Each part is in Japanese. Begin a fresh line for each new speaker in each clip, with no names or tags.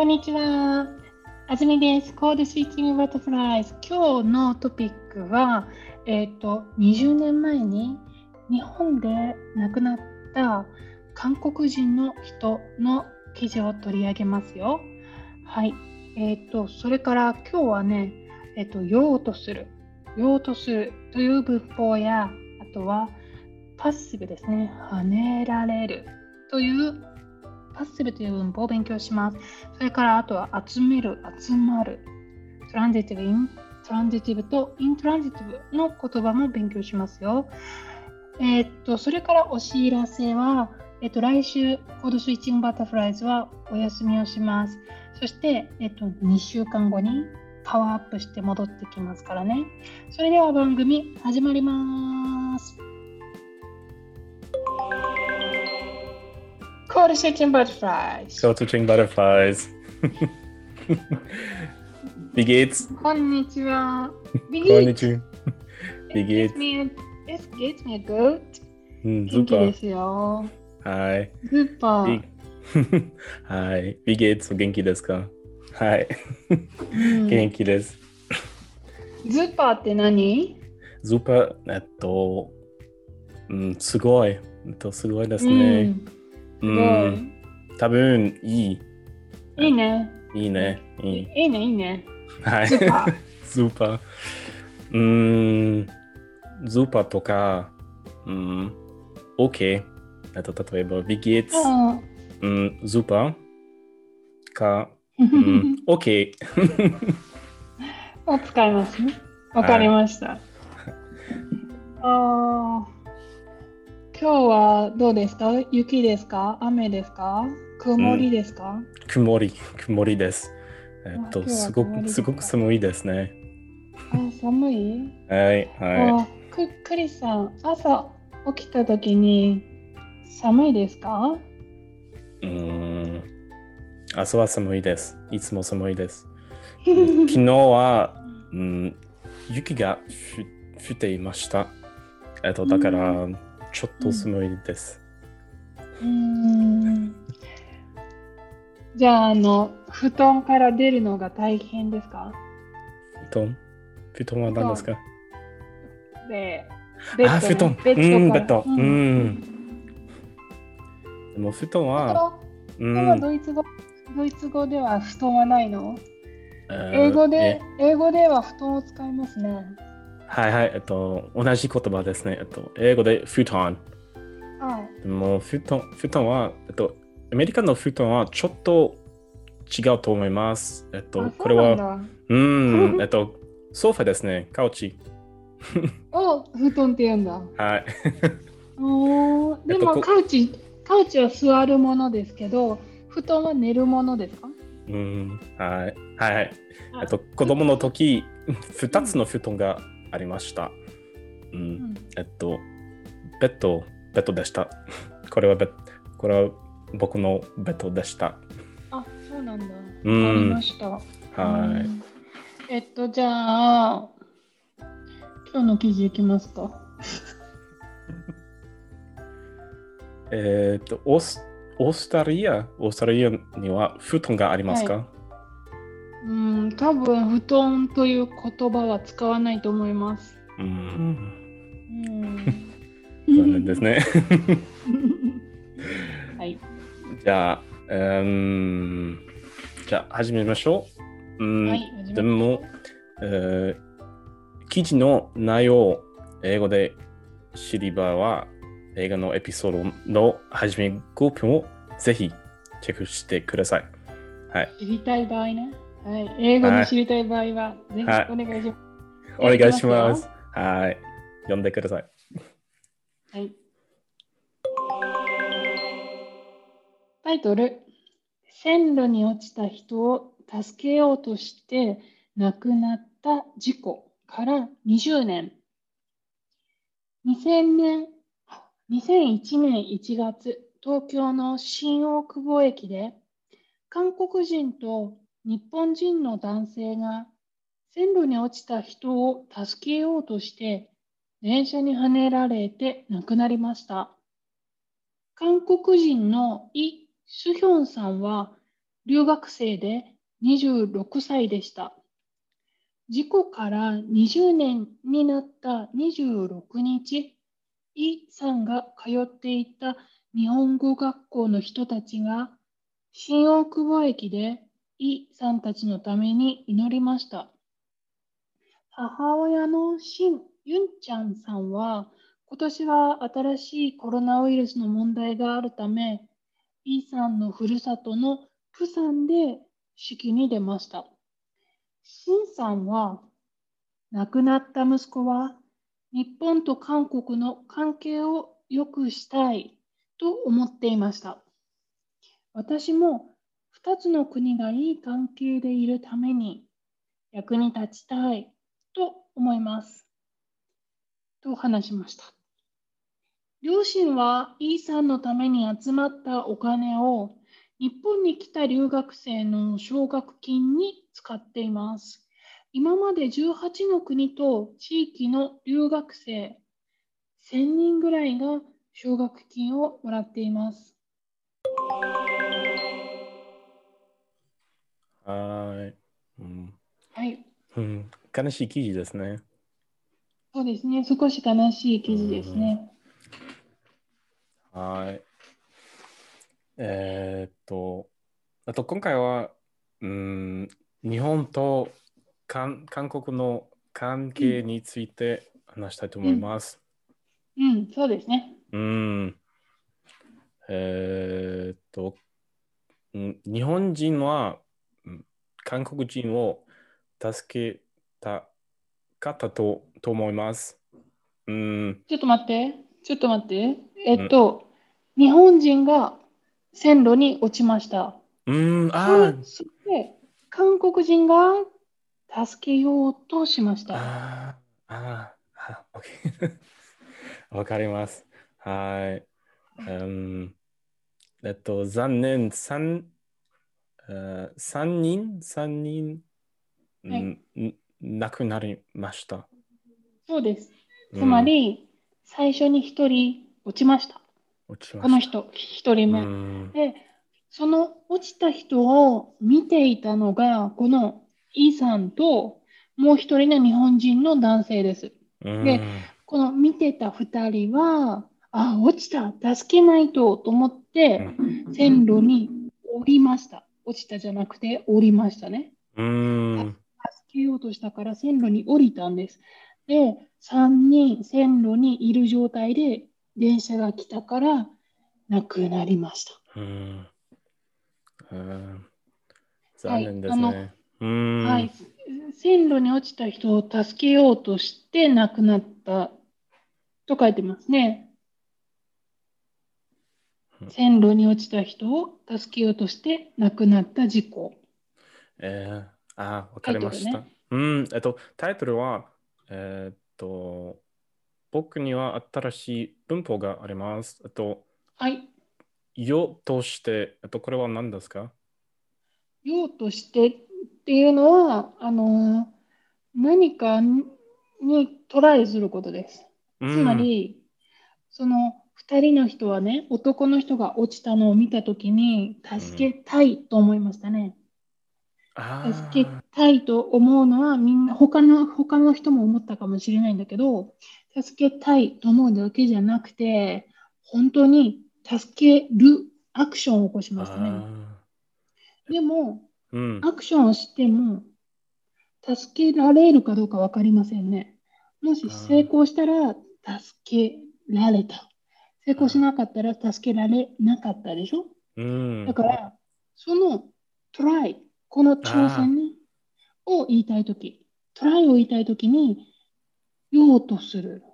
こんにちは。あずみです。コードスイッチングバタフライズ。今日のトピックは、えっ、ー、と、20年前に日本で亡くなった韓国人の人の記事を取り上げますよ。はい。えっ、ー、と、それから今日はね、えっ、ー、と、用とする、用とするという文法や、あとはパッシブですね、跳ねられるというパッシブという文法を勉強します。それからあとは集める、集まる、トランジティブ、イントランジティブとイントランジティブの言葉も勉強しますよ。えー、っと、それからお知らせは、えっと、来週、コードスイッチングバタフライズはお休みをします。そして、えっと、2週間後にパワーアップして戻ってきますからね。それでは番組始まります。Quarter butterflies.
Quarter butterflies. Wie geht's?
Konnichiwa. Konnichiwa.
Wie geht's? Es geht mir,
es geht mir gut.
Super.
Hi. Super.
Hi. Wie geht's? Genki desu ka? Hi.
Hmm. Genki desu. Super って何
Super, えっと、うん、すごい。えっと、すごいですね。うん
うん。
多分いい。
いいね。
いいね。
いいいいね、いいね。
はい。スーパー。スーパー。うん。スーパーとか、うん。OK。あと例えば、ビギッツ。うん。スーパー？か、うん、OK。
を使いますね。わかりました。はい、ああ。今日はどうですか？雪ですか？雨ですか？曇りですか、うん、
曇り、曇りです。えっと、すごく、すごく寒いですね。
あ、寒い？
はい、は
い。くクリスさん、朝起きたときに寒いですか？
うん、朝は寒いです。いつも寒いです。昨日は、うん、雪が降っていました。えっと、だから、うんちょっと寒いです。
うん、じゃあ、あの、布団から出るのが大変ですか？
布団？布団は何ですか？
で、
ベッド、あ、布団。ベッド。うん。うん。でも布団は、
うん、ドイツ語ドイツ語では布団はないの？英語で、英語では布団を使いますね。
はいはい、えっと、同じ言葉ですね。えっと、英語でフュトン。
はい。
でも、フュトン、フュトンは、えっと、アメリカのフュトンはちょっと違うと思います。えっと、これは、うん、えっと、ソファですね、カウチ。
お、布団って言うんだ。
はい。
おでも、えっと、カウチ、カウチは座るものですけど、布団は寝るものですか？
うん、はい。はい。えっと、子供の時、2つの布団がありました。うん。うん、えっと、ベッド、ベッドでした。これはベこれは僕のベッドでした。
あ、そうなんだ。わ、かりました。
はい、
えっと、じゃあ、今日の記事いきますか。
えっと、オースオーストラリア、オーストラリアには布団がありますか、はい
うん、多分布団という言葉は使わないと思います。
うん。うん、残念ですね。
はい。
じゃあ、うん、じゃあ始めましょう。うん、はい、でも、えー、記事の内容、英語で知り場は、映画のエピソードの初め5分をぜひチェックしてください。はい。
知りたい場合ね。はい、英語で知りたい場合は、ぜひお願いします。お
願いします。はい。読んでください。
はい。タイトル、線路に落ちた人を助けようとして亡くなった事故から20年。2000年、2001年1月、東京の新大久保駅で韓国人と日本人の男性が線路に落ちた人を助けようとして電車にはねられて亡くなりました。韓国人のイ・スヒョンさんは留学生で26歳でした。事故から20年になった26日、イさんが通っていた日本語学校の人たちが新大久保駅でイさんたちのために祈りました。母親のシン・ユンちゃんさんは今年は新しいコロナウイルスの問題があるため、イさんのふるさとのプサンで式に出ました。シンさんは亡くなった息子は日本と韓国の関係を良くしたいと思っていました。私も2つの国がいい関係でいるために役に立ちたいと思います。と話しました。両親はイーさんのために集まったお金を日本に来た留学生の奨学金に使っています。今まで18の国と地域の留学生1000人ぐらいが奨学金をもらっています。
はい。うん、
はい、
うん。悲しい記事ですね。
そうですね。少し悲しい記事ですね。
はい。えー、っと、あと今回は、うん、日本と韓韓国の関係について話したいと思います。
うん、うん、そうですね。
うん。えー、っと、日本人は韓国人を助けた方とと思います。うん、
ちょっと待って、ちょっと待って。えっと、うん、日本人が線路に落ちました。
うん、あ
あ。そして、韓国人が助けようとしました。
ああ、あ、OK わかります。はい。うん、えっと、残念、三、三人、三人、はい、亡くなりました。
そうです。つまり、うん、最初に一人落ちました。
落ちました
この人、一人目。で、その落ちた人を見ていたのが、このイさんと、もう一人の日本人の男性です。で、この見てた二人は、あ、落ちた、助けないとと思って、線路に降りました。落ちたじゃなくて降りましたね。
助
けようとしたから線路に降りたんです。で、3人線路にいる状態で電車が来たから亡くなりました。
うん残念ですね。
はい、線路に落ちた人を助けようとして亡くなったと書いてますね。線路に落ちた人を助けようとして亡くなった事故。
えー、あ、わかりました。ね、うん、えっと、タイトルは、えー、っと、僕には新しい文法があります。えっと、
はい。
よとして、えっと、これは何ですか？
よとしてっていうのは、あの、何かにトライすることです。つまり、その2人の人はね、男の人が落ちたのを見たときに、助けたいと思いましたね。
うん、
助けたいと思うのは、みんな、他の、他の人も思ったかもしれないんだけど、助けたいと思うだけじゃなくて、本当に助けるアクションを起こしましたね。でも、
うん、
アクションをしても、助けられるかどうか分かりませんね。もし成功したら、助けられた。成功しなかったら助けられなかったでしょ、
うん、
だから、そのトライ、この挑戦、ね、を言いたいとき、トライを言いたいときに、用とする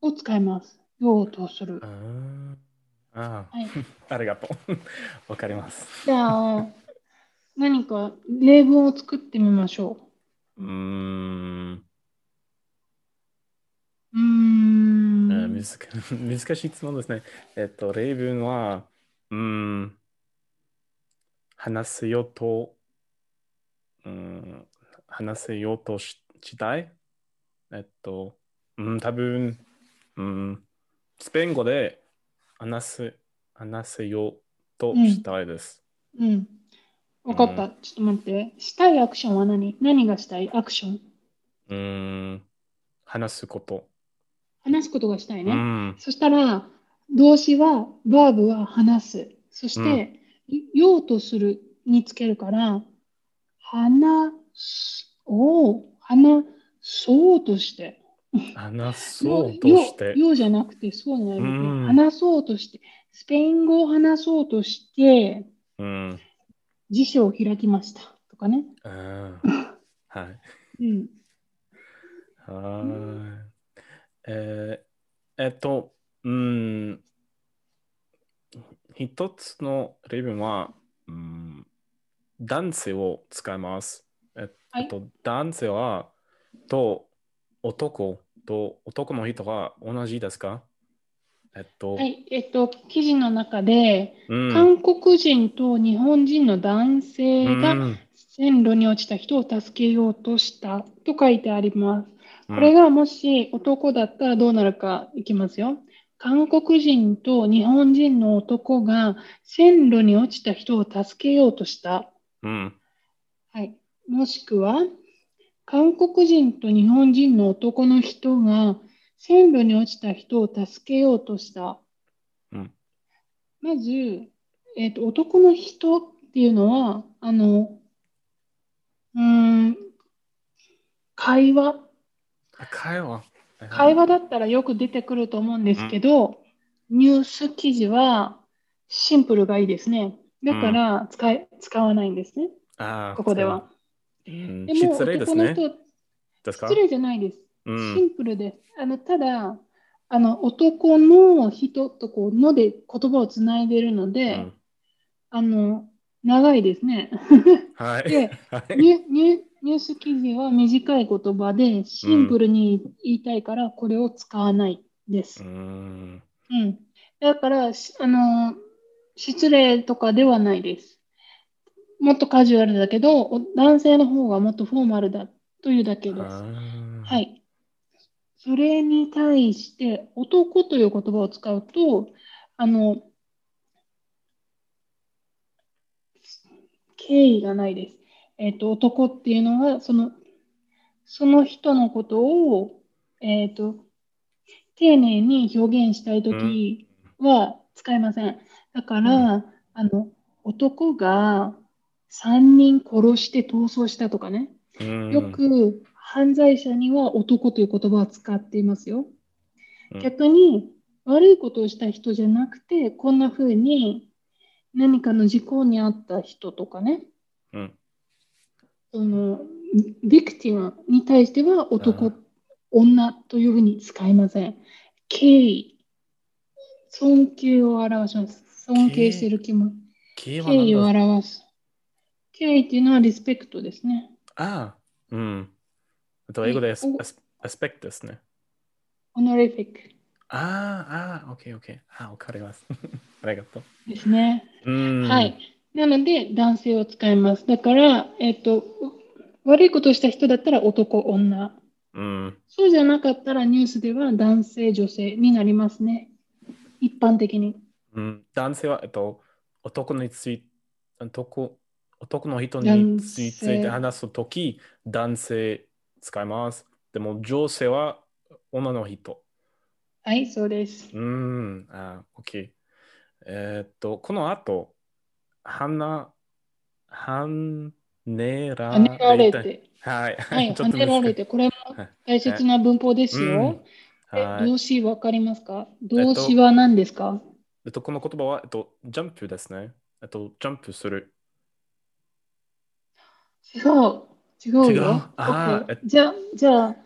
を使います。用とする。
ああ、はい、ありがとう。わかります。
じゃあ、何か例文を作ってみましょ
う。うーん。難難しい質問ですね。えっと、例文は、うん、話せようと、うん、話せようとししたい？えっと、うん、多分、うん、スペイン語で話せ話せようとしたいです。
うん、うんわかった。ちょっと待って。したいアクションは何？何がしたい？アクション
うーん。話すこと。
話すことがしたいうね。
ん。
そしたら、動詞は、バーブは話す。そして、用とするにつけるから、話す、お話そうとして。
話そうとして。
ようじゃなくて、そうないですね。
うん
話そうとして、スペイン語を話そうとして、
うん。
辞書を開きました。とかね。
はい。
うん。
はーい。えーえっと、うん。一つの例文は、うん、男性を使います。え
はい
えっと、男性は、と男と男の人は同じですか？えっと、
はい。えっと、記事の中で、
うん、
韓国人と日本人の男性が
うん
線路に落ちた人を助けようとしたと書いてあります。
うん
これがもし男だったらどうなるかいきますよ。韓国人と日本人の男が線路に落ちた人を助けようとした。
うん、
はい。もしくは、韓国人と日本人の男の人が線路に落ちた人を助けようとした。
うん
まず、えっと、男の人っていうのは、あの、うーん、会話。
会話。
会話だったらよく出てくると思うんですけど、ニュース記事はシンプルがいいですね。だから使い、使わないんですね、ここでは。。
うん
でも
失礼ですね。
失礼じゃないです。
うん
シンプルです。あのただあの、男の人とこうので言葉をつないでるので、
うん
あの長いですね。
はい。
で
はい
ニュニュニュース記事は短い言葉でシンプルに言いたいからこれを使わないです。
うん
うん。だから、しあの、失礼とかではないです。もっとカジュアルだけど、お男性の方がもっとフォーマルだというだけです。はい。それに対して、男という言葉を使うと、あの、敬意がないです。えっと、男っていうのは、その、その人のことを、えっと、丁寧に表現したいときは使えません。だから、あの、男が3人殺して逃走したとかね。
うん
よく犯罪者には男という言葉を使っていますよ。
うん
逆に悪いことをした人じゃなくて、こんな風に何かの事故に遭った人とかね、
うん
そのビクティムに対しては
あ
男
ー、
女というふうに使いません。敬意、尊敬を表します。尊敬している気も、
敬
敬意を表す。敬意っていうのはリスペクトですね。
ああ、うん。あと英語でアス
お
アスペクトですね。
honorific
ああ、ああ、オッケーオッケー。あわかります。ありがとう。
ですね。
うん。
はい。。なので、男性を使います。だから、えっと、悪いことをした人だったら男、女。
うん。
そうじゃなかったらニュースでは男性、女性になりますね。一般的に。
うん、男性は、えっと、男について、男男の人
男
につい
性
て話すとき、男性使います。でも、女性は女の人。
はい、そうです。
うん、あ、OK。えーっと、この後、花、はねら
跳ねられ
て。
て。
はい、
はねられて。これも
はい
大切な文法ですよ。
はい
動詞わかりますか？動詞は何ですか、
えっと、この言葉は、えっと、ジャンプですね。えっと、ジャンプする。
違う。違う
違う？
よ。
あー
OK じゃあ、じゃあ、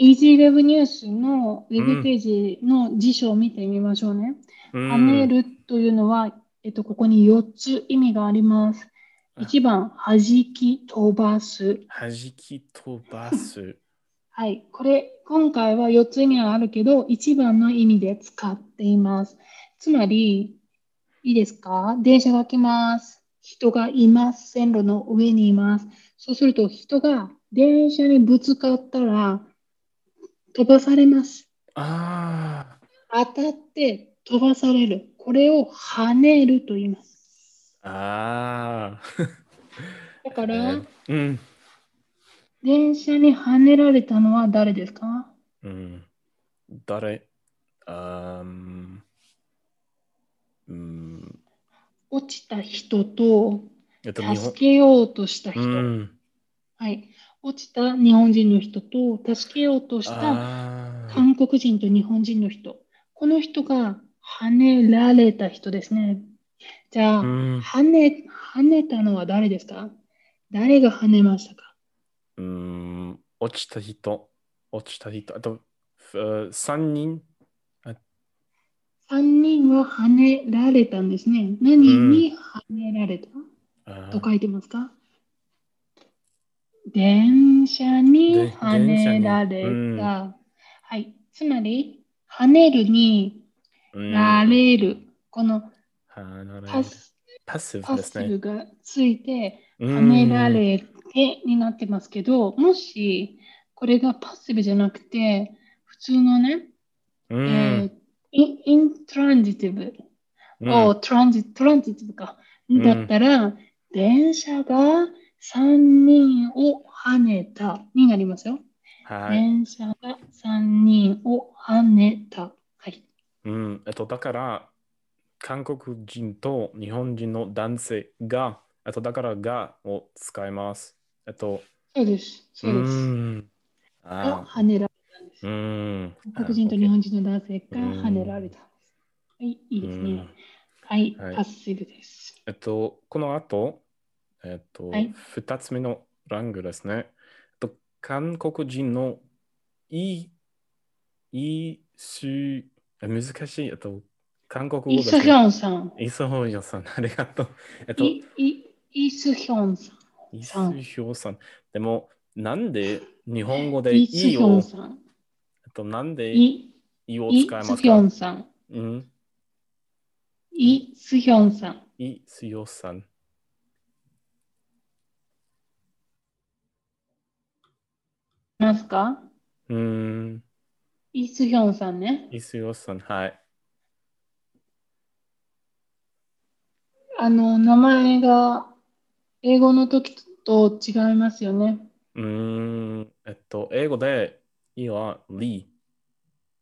Easy Web ニュースのウェブページの辞書を見てみましょうね。
うん
跳ねるというのは、えっと、ここに4つ意味があります。
あ
1番、弾き飛ばす。
弾き飛ばす。
はい。これ、今回は4つ意味があるけど、1番の意味で使っています。つまり、いいですか？電車が来ます。人がいます。線路の上にいます。そうすると、人が電車にぶつかったら、飛ばされます。
あ
当たって飛ばされる。これを跳ねると言います。
あ。あ
から、
えーうん。
電車にはねられたのは誰ですか？
うん。誰？あうん。
落ちた人と助。けようとした人。
うん。
はい。落ちた日本人の人と助けようとした韓国人と日本人の人。この人が跳ねられた人ですね。じゃあ、
うん。
跳ね、跳ねたのは誰ですか？誰が跳ねましたか？
うん。落ちた人。落ちた人。あと、ふ三人
？?3 人は跳ねられたんですね。何に跳ねられた、と書いてますか？電車に
で
跳ねられた。はい。つまり、跳ねるに
うん
られる。このパス
パッシブ
パッ
ですね。
シブがついて、
うん
跳ねられてになってますけど、もしこれがパッシブじゃなくて、普通のね、
うん
えーインイントランジティブ、
うん
おトランジトランジティブか。
ん
だったら、電車が3人を跳ねたになりますよ。
はい。
電車が3人を跳ねた。はい。
うん。えっと、だから、韓国人と日本人の男性が、えっと、だからがを使います。えっと、
そうです。そうです。
ん。
が
あ
跳ねられたんです。
うん。
韓国人と日本人の男性が跳ねられたんです。はい、いいですね
うん。
はい、
はい
パッシブです。
えっと、この後、えっと、
はい
二つ目のラングですね。えっと、韓国人のイ、イ、シュ、え難しい。えっと、韓国語
イ・スヒ。ョンさん。
イソホヨさん、ありがとう。えっと、
イ・イイスヒョンさん。
イソヒョさん。でも、なんで日本語で
イ・スヒョン、さん。
えっと、なんで
イ・
イを
イ・
使います
スヒョ
か
ンさん。
うん。
イ・スヒョンさん。
イスヨさん。
ますか？
うん。
イ・スヒョンさんね。
イスヨさん、はい。
あの、名前が英語の時と違いますよね。
うーん、えっと、英語で、イはリー。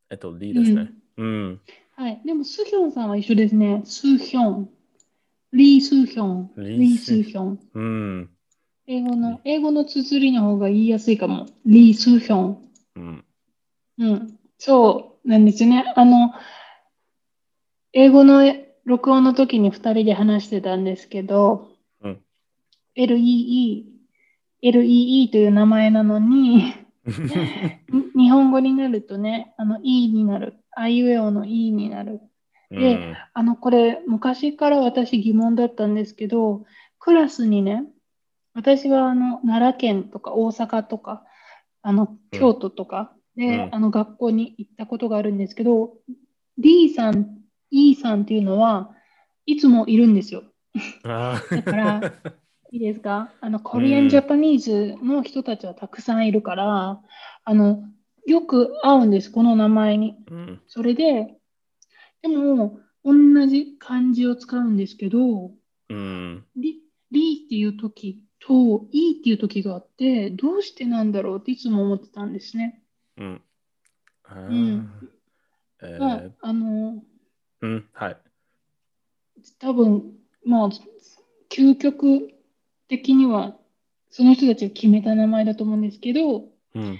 えっと、リーですね。うん。
はい。でも、スヒョンさんは一緒ですね。スヒョン。リー・スヒョン。
リー
リー・スヒョン。
うん。
英語の、英語の綴りの方が言いやすいかも。リー・スヒョン。
うん。
うん。そうなんですね。あの、英語の録音の時に2人で話してたんですけど、
うん
LEE、LEE という名前なのに、に日本語になるとね、あの、E になる。あいうえおの E になる。であの、これ、昔から私疑問だったんですけど、クラスにね、私はあの奈良県とか大阪とか、あの京都とかで、
うん
あの学校に行ったことがあるんですけど、D さん、E さんっていうのはいつもいるんですよ。
あ
だから いいですか？あの、コ
うん
リアン・ジャパニーズの人たちはたくさんいるから、あの、よく会うんです、この名前に。
うん
それで、でも、同じ漢字を使うんですけど、
うん。
リリーっていう時とイーっていう時があって、どうしてなんだろうっていつも思ってたんですね。
うん。あー
うん
え
まあ
ー、
あの、
うん、はい。
多分、まあ、究極的には、その人たちが決めた名前だと思うんですけど、
うん。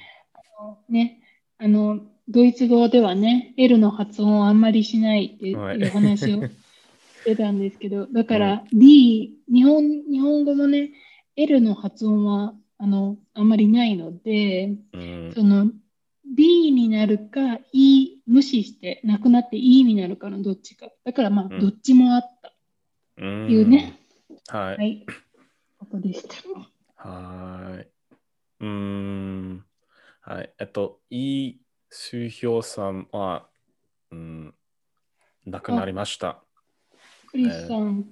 ね、あの、ドイツ語ではね、L の発音をあんまりしないって
はい
いう話をしてたんですけど、だから、D、日本、日本語もね、L の発音は、あの、あんまりないので、
うん
その D になるか E 無視してなくなって E になるかのどっちか。だからまあ
うん
どっちもあった
うん
というね、
はい。
はい、ことでした。
はい。うーん。はい。えっと、イ・スヒョさんは、うん、亡くなりました。
クリスさん、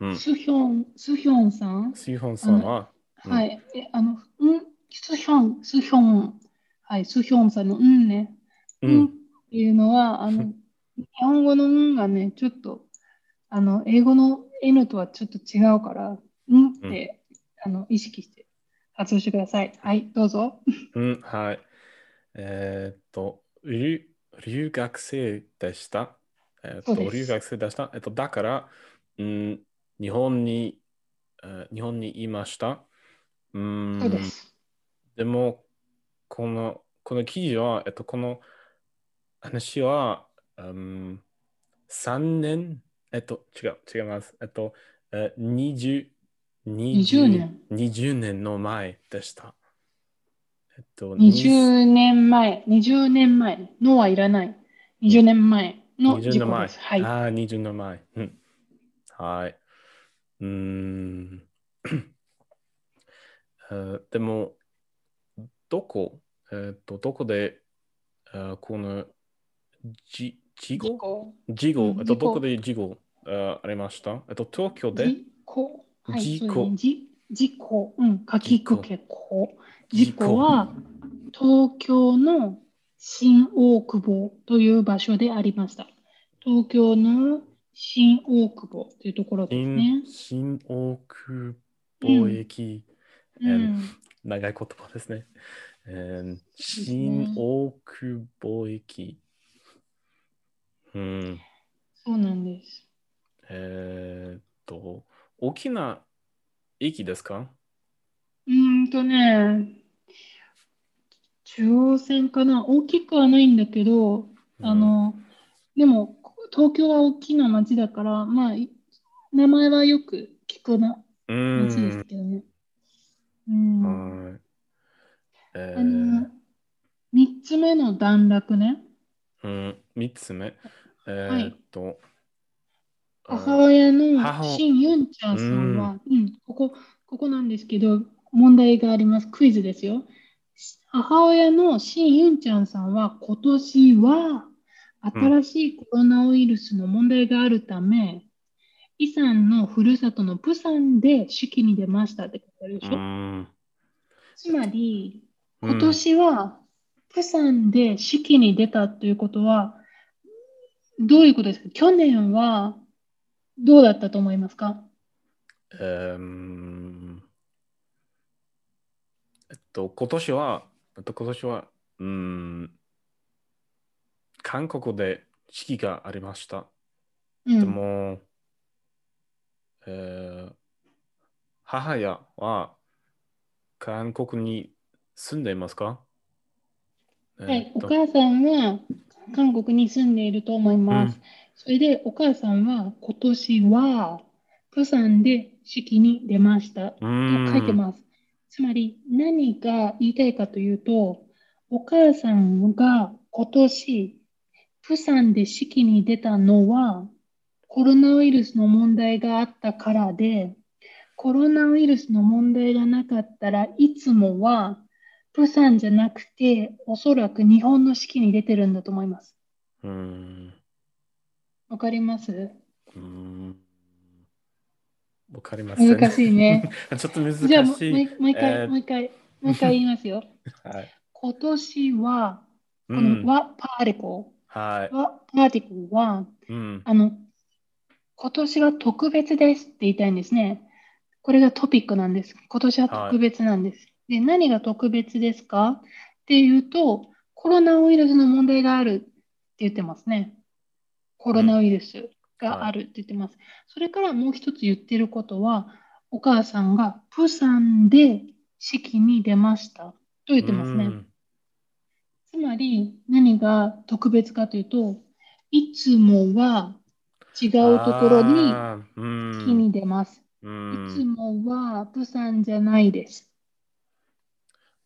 うん。
スヒョン、スヒョンさん、
スヒョンさんは、うん
はい、え、あの、うん、スヒョン、スヒョン、はい、スヒョンさんのうんね、
う
うんっ
ん。
ていうのは、あの、日本語のうんがね、ちょっと、あの、英語の N とはちょっと違うから、うんって、あの、意識して発音してください。はい、どうぞ。
うん、はい。えー、っと、留留学生でした？えー、っと、留学生でした？えっと、だから、うん、日本に、日本にいました？
うん、そうです。
でも、この、この記事は、えっと、この話は、うん、3年、えっと、違う、違います。えっと、え 20,
20年
?20 年の前でした。
えっと、20年前、20年前のはいらない。20年前の事故です。はい、
ああ、20年前。うん、はい。うん。でも、どこ、えっと、どこで、このじ事故事故、えっと、どこで事故あありました？えっと、東京で？
事故。はい、事故。事故。うん、書きくけこ。事故は東京の新大久保という場所でありました。東京の新大久保というところですね。
新大久保駅、うんうん、長い言葉ですね。新大久保駅。
うん。そうなんです。
えー、っと、大きな駅ですか？
うんとね、中央線かな？大きくはないんだけど、うん、あの、でも、東京は大きな街だから、まあ、名前はよく聞くな街ですけどね。うん。はい。えー、あの、3つ目の段落ね。
うん、3つ目。えー、っと、はい
母親のシン・ユンチャーさんは、うん、ここ、ここなんですけど、問題があります。クイズですよ。母親のシン・ユンチャンさんは今年は新しいコロナウイルスの問題があるため、うん、イさんのふるさとのプサンで式に出ましたって書いてあるでしょ。うん、つまり、今年はプサンで式に出たということは、どういうことですか？去年はどうだったと思いますか、
えっと、今年は、えっと、今年は、うん、韓国で式がありました。うん、でも、えー、母親は韓国に住んでいますか？
はい、お母さんは韓国に住んでいると思います。うん。それでお母さんは今年はプサンで式に出ました。と書いてます。つまり何が言いたいかというと、お母さんが今年プサンで式に出たのはコロナウイルスの問題があったからで、コロナウイルスの問題がなかったらいつもはプサンじゃなくておそらく日本の式に出てるんだと思います。うんわかります？うん
わかりま
す、難しいね。
ちょっと難しい。
じゃあもう一回、えー、もう一回、もう一回言いますよ。はい、今年は、この和パーティコ、はい、和パーティコは、うん、あの、今年は特別ですって言いたいんですね。これがトピックなんです。今年は特別なんです。はい、で、何が特別ですか？っていうと、コロナウイルスの問題があるって言ってますね。コロナウイルスがあるって言ってます。うんはい、それからもう一つ言ってることは、お母さんがプサンで式に出ましたと言ってますね。つまり何が特別かというと、いつもは違うところに式に出ます。いつもはプサンじゃないです。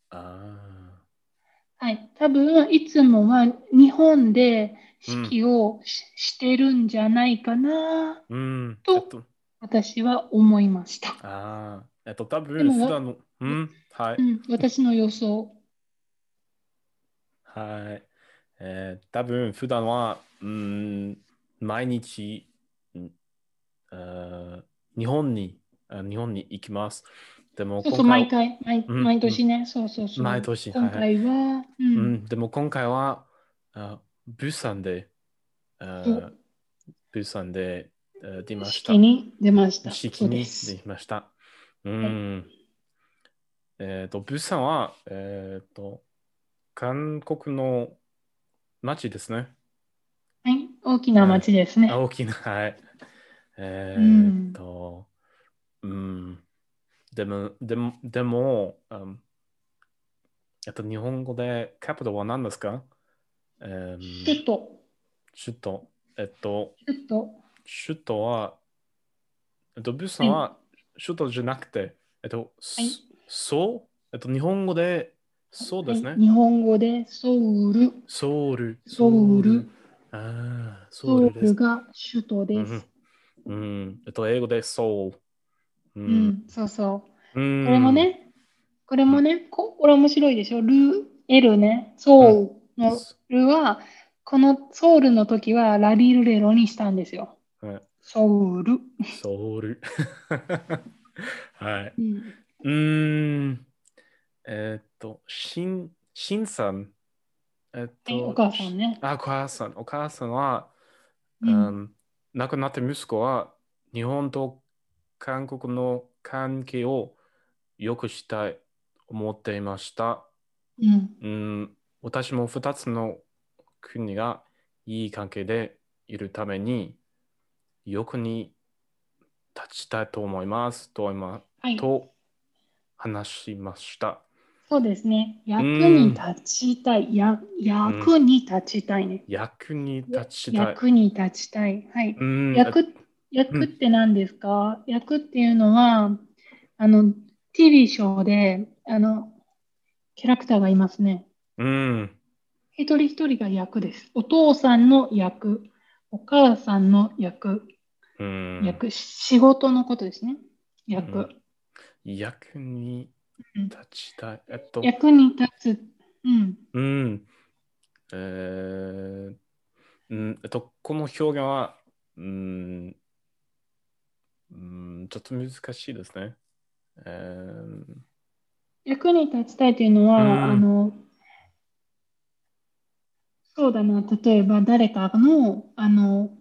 はい、多分いつもは日本で式をしうん、してるんじゃないかな、うん、と私は思いました。
ああ、えっと、多分普段の、うん、はい、うん、
私の予想。
はい。えー、多分普段は、うん、毎日、うん日本に日本に行きます。でも
そうそう毎回毎、うん、毎年ね、そうそうそう。
毎年。
今回は、はい、
うん、でも今回は、あブサンで、ブサンで出ました。
式に出ました。
式に出ました。うん。えっ、と、ブサンは、えっ、と、韓国の町ですね。
はい、大きな町ですね。
あ大きな、はい。えーっと、うん、でも、でも、でも、うんえっと、日本語でキャピタルは何ですか、えー
首都、
首都。えっと、
首都、
首都は、えっと、ブサンは首都じゃなくて、えっと、
はい
そう、えっと、日本語で、そうですね。
はい日本語でソウル、
ソウル。
ソウル。
ああ、ソ
ソウ
ウルです。
ルが首都です。
うん。えっと、英語でソウル。う
うん、そうそう。
うん
これも。ね、これもね、ここれ面白いでしょ？ル、L ね、ソウのルは、このソウルの時はラリルレロにしたんですよ。
はい
ソウル。
ソウル。はい。
うん、
ん。えーっと、しん、しんさん？えっ
はい
と、
お母さんね。
あ、お母さん。お母さんは、
う
うんん、亡くなった息子は、日本と韓国の関係を良くしたい思っていました。
うん、
うん、私も2つの国がいい関係でいるために、よくに立ちたいと思いますと今
はい。
と話しました。
そうですね。役に立ちたい。や役に立ちたいね。
役に立ちたい。
役に立ちたい。はい。
うん、
役役って何ですか、役っていうのは、あの、TV ショーで、あの、キャラクターがいますね。
うん、
一人一人が役です。お父さんの役、お母さんの役、
うん、
役、仕事のことですね。役。
うん役に立ちたい。えっと、
役に立つ。うん。
うん。えーうん、えっと、この表現は、うん、うん、ちょっと難しいですね。えー。
役に立ちたいというのは、
うん。
あの、そうだな、例えば誰かの、あの、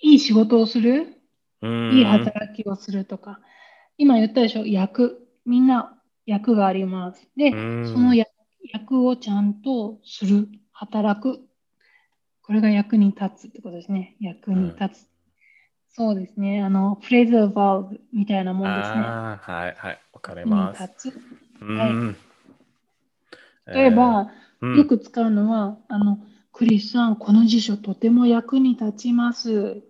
いい仕事をする、
うん、
いい働きをするとか、今言ったでしょ、役、みんな役があります。で、
うん。
その役役をちゃんとする、働く、これが役に立つってことですね。役に立つ。そうですね。あの、フレーズーバーブみたいなもんですね。
はい、はい、わかり
役
ます。
に立つ。
うん
例えば、
えー
よく使うのは、あの、クリスさん、この辞書とても役に立ちます。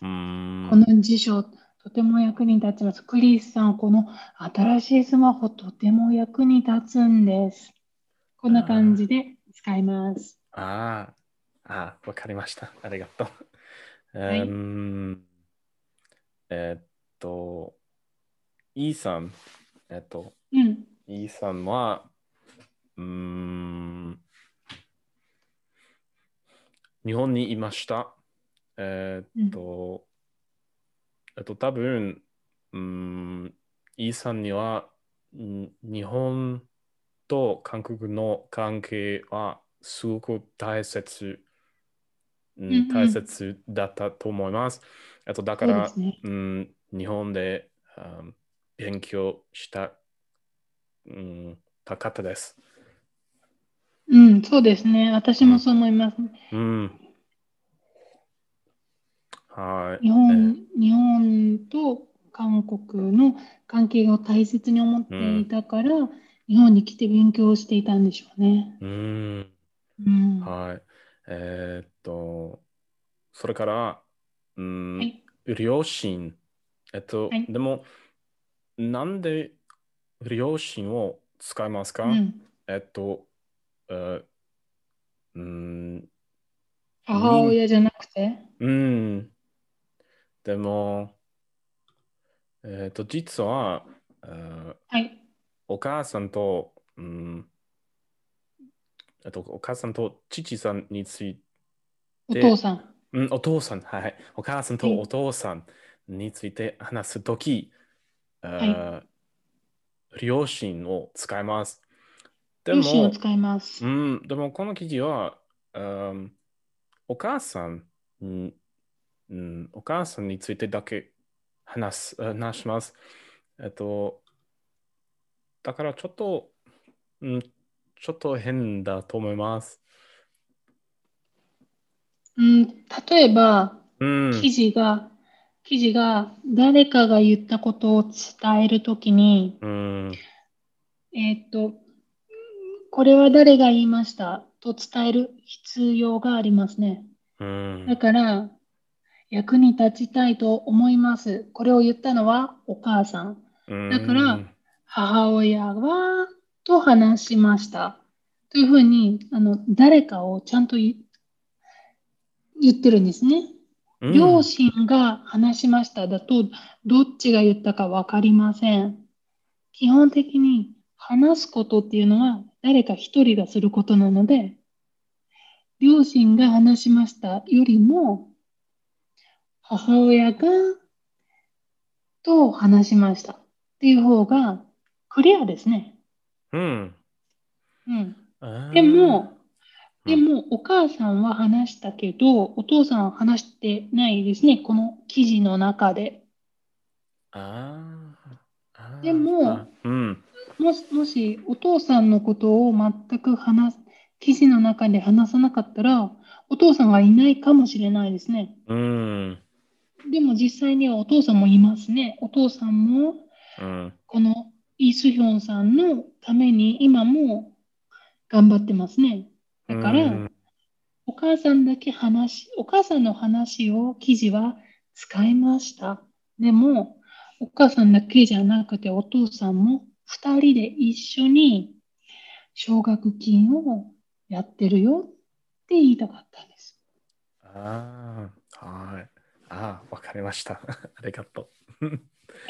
うん、
この辞書とても役に立ちます。クリスさん、この新しいスマホとても役に立つんです。こんな感じで使います。
ああ、ああ、わかりました。ありがとう。
はいう
ーんえーっと、イーさん、えーっと、
うん。
イーさんは、うーん、日本にいました。えーっと、えっと、多分、うーん、イーさんには、ん日本と韓国の関係はすごく大切、うん
うんうん
大切だったと思います。えっと、だから
ね。
うん、日本で、あ勉強した、うん、た方です。
うん、そうですね。私もそう思います。
うん。はい。
日本、日本と韓国の関係を大切に思っていたから、日本に来て勉強していたんでしょうね。
えーうん。
うん。
はい。えーっと、それから、うん、
はい。
両親。えっと、
はい
でも、なんで両親を使いますか、
うん。
えっと、えうん、
母親じゃなくて？
うん。でも、えっと、実は、えー
はい。
お母さんと、うん、えっと、お母さんと父さんについて、
お父さん。
うん、お父さん、はい。お母さんと
はい
お父さんについて話すとき、えー両親を使います。で
両親を
も、
使います
う。ん、でもこの記事は、うんお母さん、うんうん、お母さんについてだけ話す、話します。えっと、だからちょっと、うん、ちょっと変だと思います。
うん、例えば、うん、記事が、記事が誰かが言ったことを伝えるときに、うん、えっ、と、これは誰が言いました？と伝える必要がありますね。うん、だから、役に立ちたいと思います。これを言ったのはお母さん。だから、母親はと話しました。というふうにあの誰かをちゃんと言ってるんですね。両親が話しましただと、どっちが言ったか分かりません。基本的に話すことっていうのは誰か一人がすることなので、両親が話しましたよりも、母親がと話しましたっていう方がクリアですね。うん。うん。でも、でも、お母さんは話したけど、お父さんは話してないですね、この記事の中で。ああ。でも、うん、もし、もしお父さんのことを全く話す、記事の中で話さなかったら、お父さんがいないかもしれないですね。うん。でも実際にはお父さんもいますね。お父さんも、このイ・スヒョンさんのために今も頑張ってますね。だから、お母さんだけ話、お母さんの話を記事は使いました。でも、お母さんだけじゃなくてお父さんも2人で一緒に奨学金をやってるよって言いたかったんです。
ああ、はい。ああ、わかりました。ありがとう。は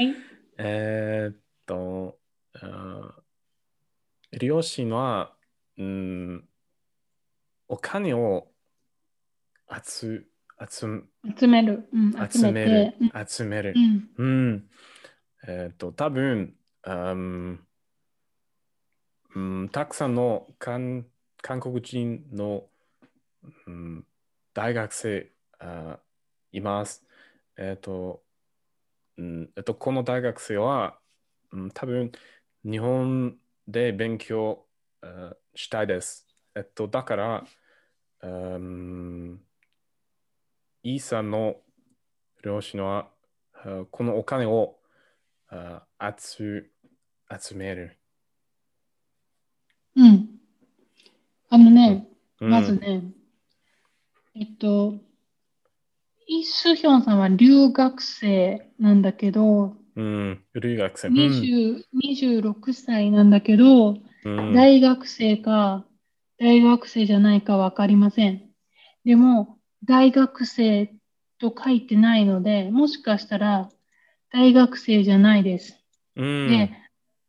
い。えっと、両親は、うん、お金を集
集集める、
うん、集める、集める。うん、うん、えっ、ー、と、多分、うん。うん、たくさんの韓韓国人の、うん、大学生あいます。えっ、ー、と、うんえっと、この大学生は、うん、多分日本で勉強したいです。えっと、だから、うん、イーサの両親は、このお金を集集める。
うん。あのね、うん、まずね、えっと、イ・スヒョンさんは留学生なんだけど、
うん、留学生。
26歳なんだけど、うん、大学生か大学生じゃないか分かりません。でも、大学生と書いてないので、もしかしたら大学生じゃないです。うん、で、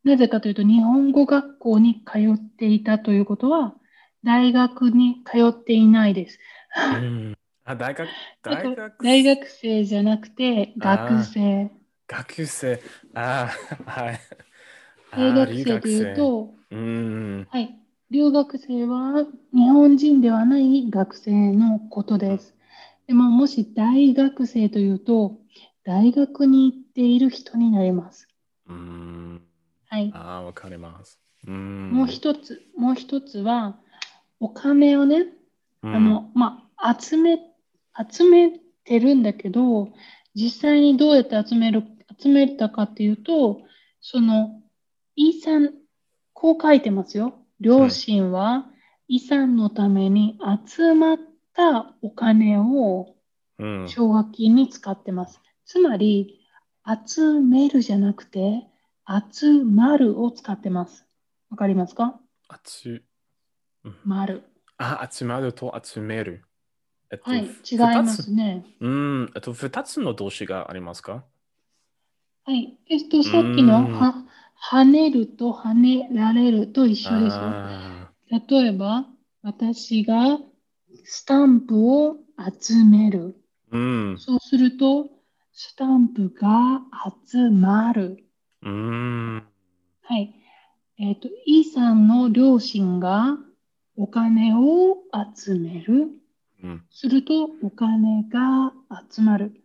なぜかというと、日本語学校に通っていたということは、大学に通っていないです。
うん、あ大学
大学大学生じゃなくて、学生。
学生。ああ、はい。
大学生というと、うん、はい。留学生は日本人ではない学生のことです。でも、もし大学生というと、大学に行っている人になります。うん。はい。
ああ、わかります。
うん。もう一つ、もう一つは、お金をね、あの、まあ、集め、集めてるんだけど、実際にどうやって集める、集めたかっていうと、その、イーさん、こう書いてますよ。両親は遺産のために集まったお金を奨学金に使ってます。つまり、集めるじゃなくて、集まるを使ってます。わかりますか？
集
まる。
あ、集まると集める。
えっと、はい、違いますね。
うん、えっと、2つの動詞がありますか？
はい。えっと、さっきのは跳ねると跳ねられると一緒ですよ。例えば、私がスタンプを集める。うん、そうすると、スタンプが集まる。うん、はい。えっ、ー、と、イさんの両親がお金を集める。うん、すると、お金が集まる。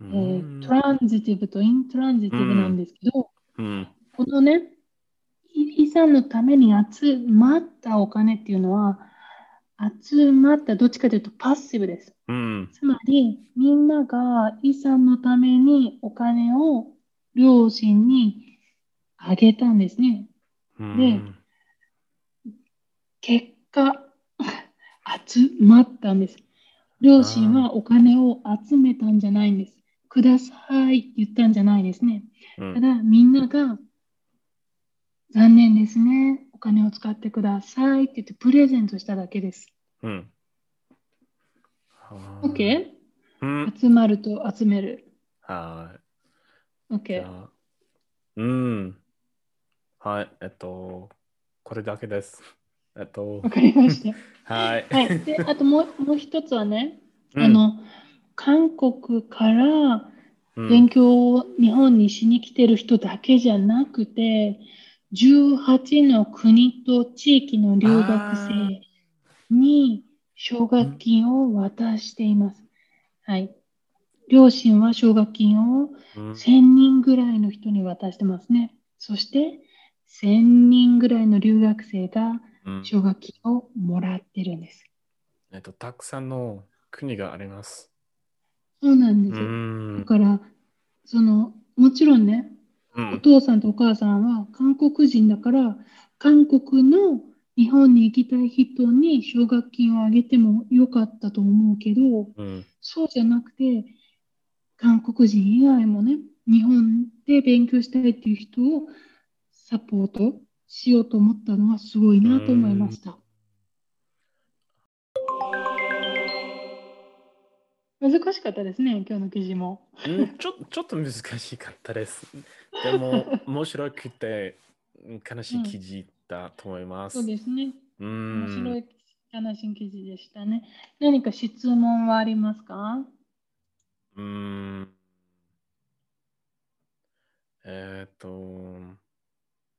えー、トランジティブとイントランジティブなんですけど、
うん、
このね、遺産のために集まったお金っていうのは、集まったどっちかというとパッシブです。
うん、
つまり、みんなが遺産のためにお金を両親にあげたんですね。
うん、で、
結果、集まったんです。両親はお金を集めたんじゃないんです。くださいって言ったんじゃないですね。ただ、みんなが残念ですね。お金を使ってくださいって言ってプレゼントしただけです。
うん。
OK?
うん、
集まると集める。
は
い。OK。
うん。はい。えっと、これだけです。えっと。
わかりました。
はい。
はい。で、あともう もう一つはね、うん、あの、韓国から勉強を日本にしに来てる人だけじゃなくて、18の国と地域の留学生に奨学金を渡しています。はい。両親は奨学金を1000人ぐらいの人に渡してますね。そして1000人ぐらいの留学生が奨学金をもらってるんです。
えっと、たくさんの国があります。
そうなんですよ。だから、その、もちろんね、お父さんとお母さんは韓国人だから、韓国の日本に行きたい人に奨学金をあげてもよかったと思うけど、
うん、
そうじゃなくて、韓国人以外もね、日本で勉強したいっていう人をサポートしようと思ったのはすごいなと思いました。難しかったですね、今日の記事も。
んちょ ちょっと難しかったです。でも、面白くて悲しい記事だと思います。
うん、そうですね。
面
白い悲しい記事でしたね。何か質問はありますか？
うん。えっ、と、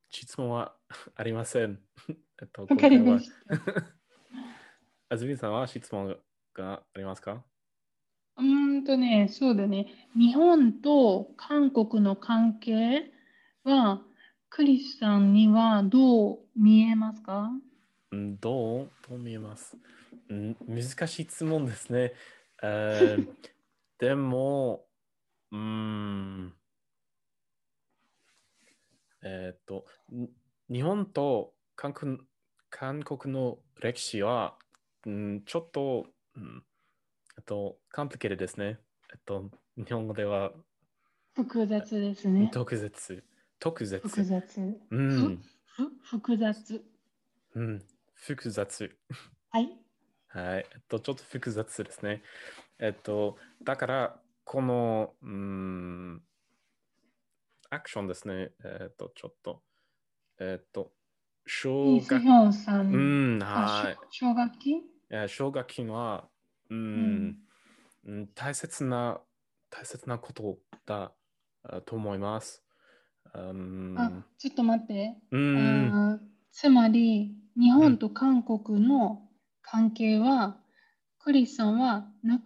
質問はありません。
えっと、わかりました。
あずみさんは質問がありますか？
うんとね、そうだね。日本と韓国の関係は、クリスさんにはどう見えますか？
うんどう？どう見えます？うん難しい質問ですね。えー、でも、うん、えっ、と、日本と韓国韓国の歴史は、うん、ちょっと、うんえっと、カンプケルですね。えっと、日本語では。
複雑ですね。
特別。特
別。複雑。
うん。
複雑。
うん。複雑。
はい。
はい。えっと、ちょっと複雑ですね。えっと、だから、この、うん、アクションですね。えっと、ちょっと、えっと、
小学、
うん、はい。
奨学金
奨学金は、うん、うん、大切な、大切なことだと思います。
うん、あ、ちょっと待って。
うん、
つまり、日本と韓国の関係は、クリスさんはな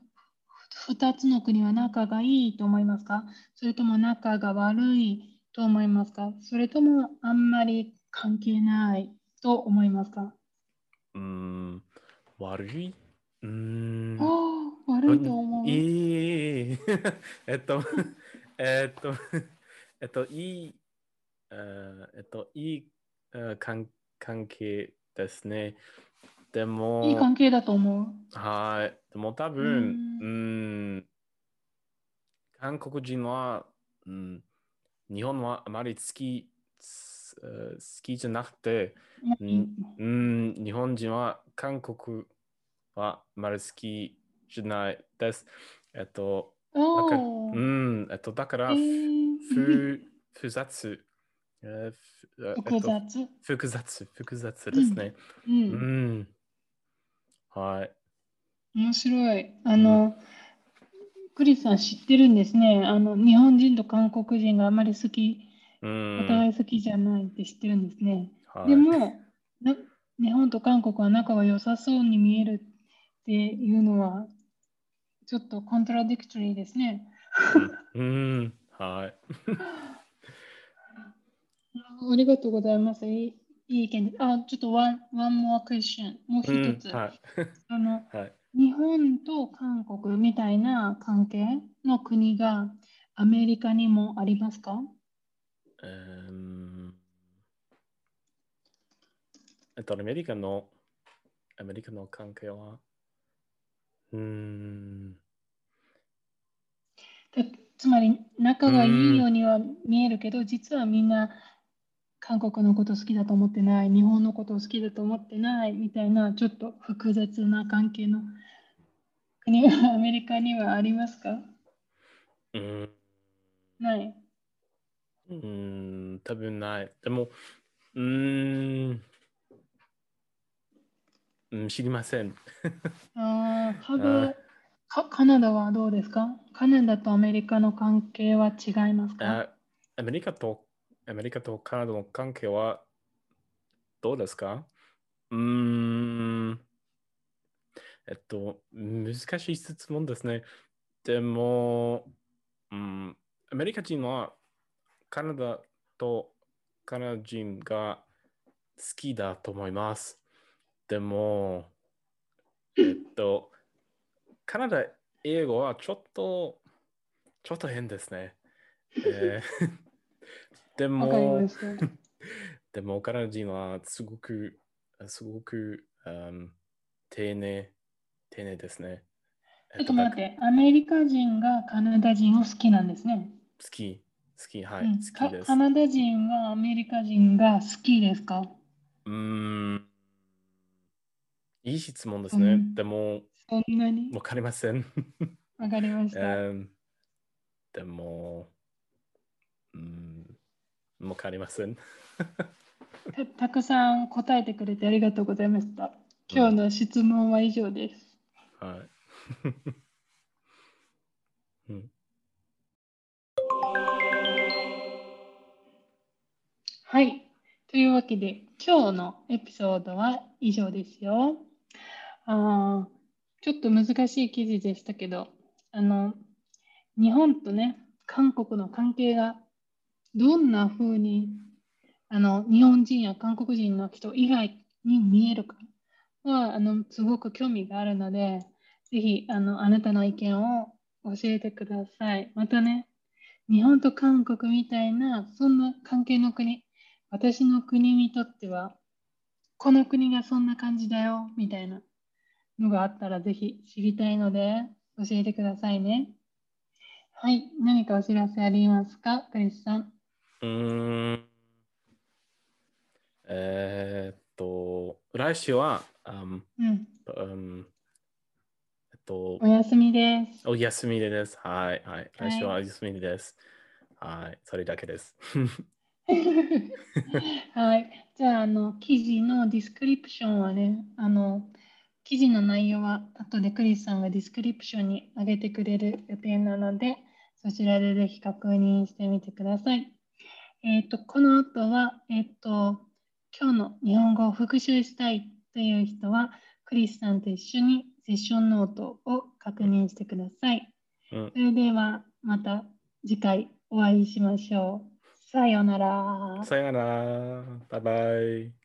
2つの国は仲がいいと思いますか？それとも仲が悪いと思いますか？それともあんまり関係ないと思いますか？
うん、悪い？うん。
ああ、悪いと思う。
いい。えっと、えっと、えっと、いい、えっと、いい関関係ですね。でも、
いい関係だと思う。
はい。でも多分、うん、韓国人は、うん、日本はあまり好き、好きじゃなくて、うん、日本人は韓国はまる好きじゃないです。えっと、うん、えっと、だから、ふ、複雑。
え複雑、
複雑、複雑ですね。
うん。う
ん、はい。
面白い。あの、クリスさん知ってるんですね。あの、日本人と韓国人があまり好き、お互い好きじゃないって知ってるんですね。はい、でも日本と韓国は仲が良さそうに見えるっていうのは、ちょっとコントラディクトリーですね。
うん、はい。
ありがとうございます。いい意見です。あ、ちょっと one, one more question。もう一つ。うんはい、あの、はい、日本と韓国みたいな関係の国がアメリカにもありますか、
えー、えっと、アメリカの、アメリカの関係は、うん。
つまり仲がいいようには見えるけど、実はみんな韓国のこと好きだと思ってない、日本のこと好きだと思ってないみたいな、ちょっと複雑な関係の国はアメリカにはありますか？
うん。
ない。
うん、多分ない。でも、うん、うん、知りません。
ああ、カカナダはどうですか？カナダとアメリカの関係は違いますか？
アメリカとアメリカとカナダの関係はどうですか？うーん。えっと、難しい質問ですね。でも、うん、アメリカ人はカナダとカナダ人が好きだと思います。でも、えっと、カナダ英語はちょっと、ちょっと変ですね。えー でも、でも、カナダ人はすごく、すごく、うん、丁寧、丁寧ですね。
ちょっと待って、アメリカ人がカナダ人を好きなんですね。
好き、好き、はい、うん、好きです
カ。ナダ人はアメリカ人が好きですか？
うん、いい質問ですね。うん、でも、
そんなに？
わかりません。
わかりました。
でも、うん、わかりません
た。たくさん答えてくれてありがとうございました。今日の質問は以上です。
うん、はい。うん、
はい。というわけで、今日のエピソードは以上ですよ。あちょっと難しい記事でしたけど、あの、日本とね、韓国の関係がどんなふうにあの日本人や韓国人の人以外に見えるかはあのすごく興味があるので、ぜひあのあなたの意見を教えてください。またね、日本と韓国みたいなそんな関係の国、私の国にとってはこの国がそんな感じだよみたいなのがあったらぜひ知りたいので教えてくださいね。はい、何かお知らせありますか、クリスさん。
うん。えー、っと、来週は、うん、うん、えっと、
お休みです。
お休みです。はい、はい。来週はお休みです。はい、はい、それだけです。
はい。じゃあ、あの、記事のディスクリプションはね、あの、記事の内容は後でクリスさんがディスクリプションに上げてくれる予定なので、そちらでぜひ確認してみてください。えっ、ー、と、この後は、えっ、ー、と、今日の日本語を復習したいという人は、クリスさんと一緒にセッションノートを確認してください。うん、それでは、また次回お会いしましょう。さようなら。
さようなら。バイバイ。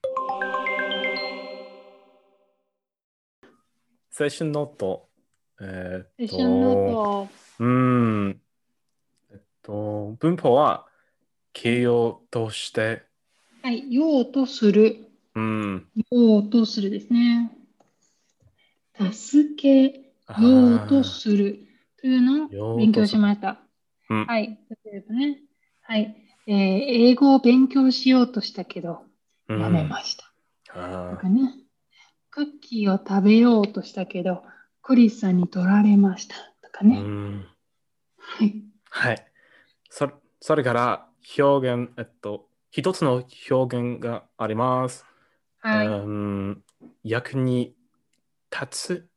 セッションノート。
えー、セッションノート。
うん。えっと、文法は、形容として。
はい、用とする。
うん。
用とするですね。助けようとするというのを勉強しました。うん、はい、例えばね。はい、えー、英語を勉強しようとしたけど、やめました。うん、とかね。クッキーを食べようとしたけど、クリスさんに取られました。とかね。うん、はい。
はい。そそれから、表現、えっと、一つの表現があります。
はい。
うん、役に立つ。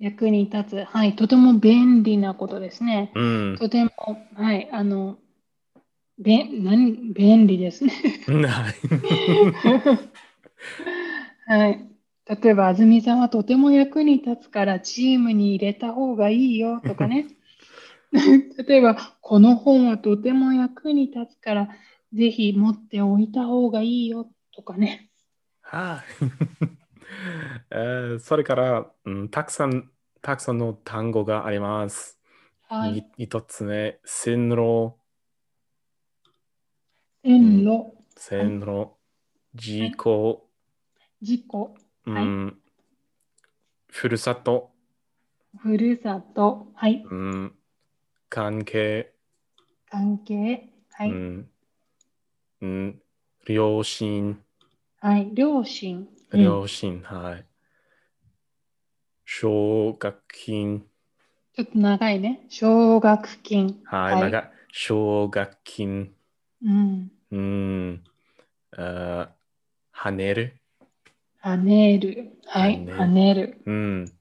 役に立つ。はい。とても便利なことですね。
うん、
とても、はい。あの、べ何便利ですね。
はい。
はい。例えば、安住さんはとても役に立つからチームに入れた方がいいよとかね。例えば、この本はとても役に立つから、ぜひ持っておいた方がいいよとかね。
はい、えー。それから、うん、たくさん、たくさんの単語があります。はい。一つ目、線路。
線路。
線路。事故。
事故。
うん。ふるさと。
ふるさと。はい。
うん。関係。
関係。はい。う
ん。うん、両親。
はい、両親。
両親、はい。奨学金。
ちょっと長いね。奨学金。
はい、はい、長い。奨学金。
うん。う
ん。あ跳ねる。
跳ねる。はい、跳ねる。
うん。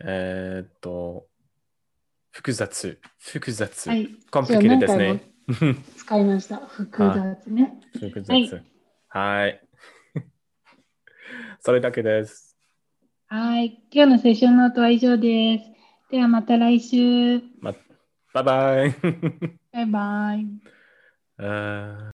えー、っと、複雑。複雑。はい、コンプリケですね。
使いました。複雑ね。
複雑。はい。それだけです。
はい。今日のセッションノートは以上です。ではまた来週。
ま、バイバイ。
バイバイ。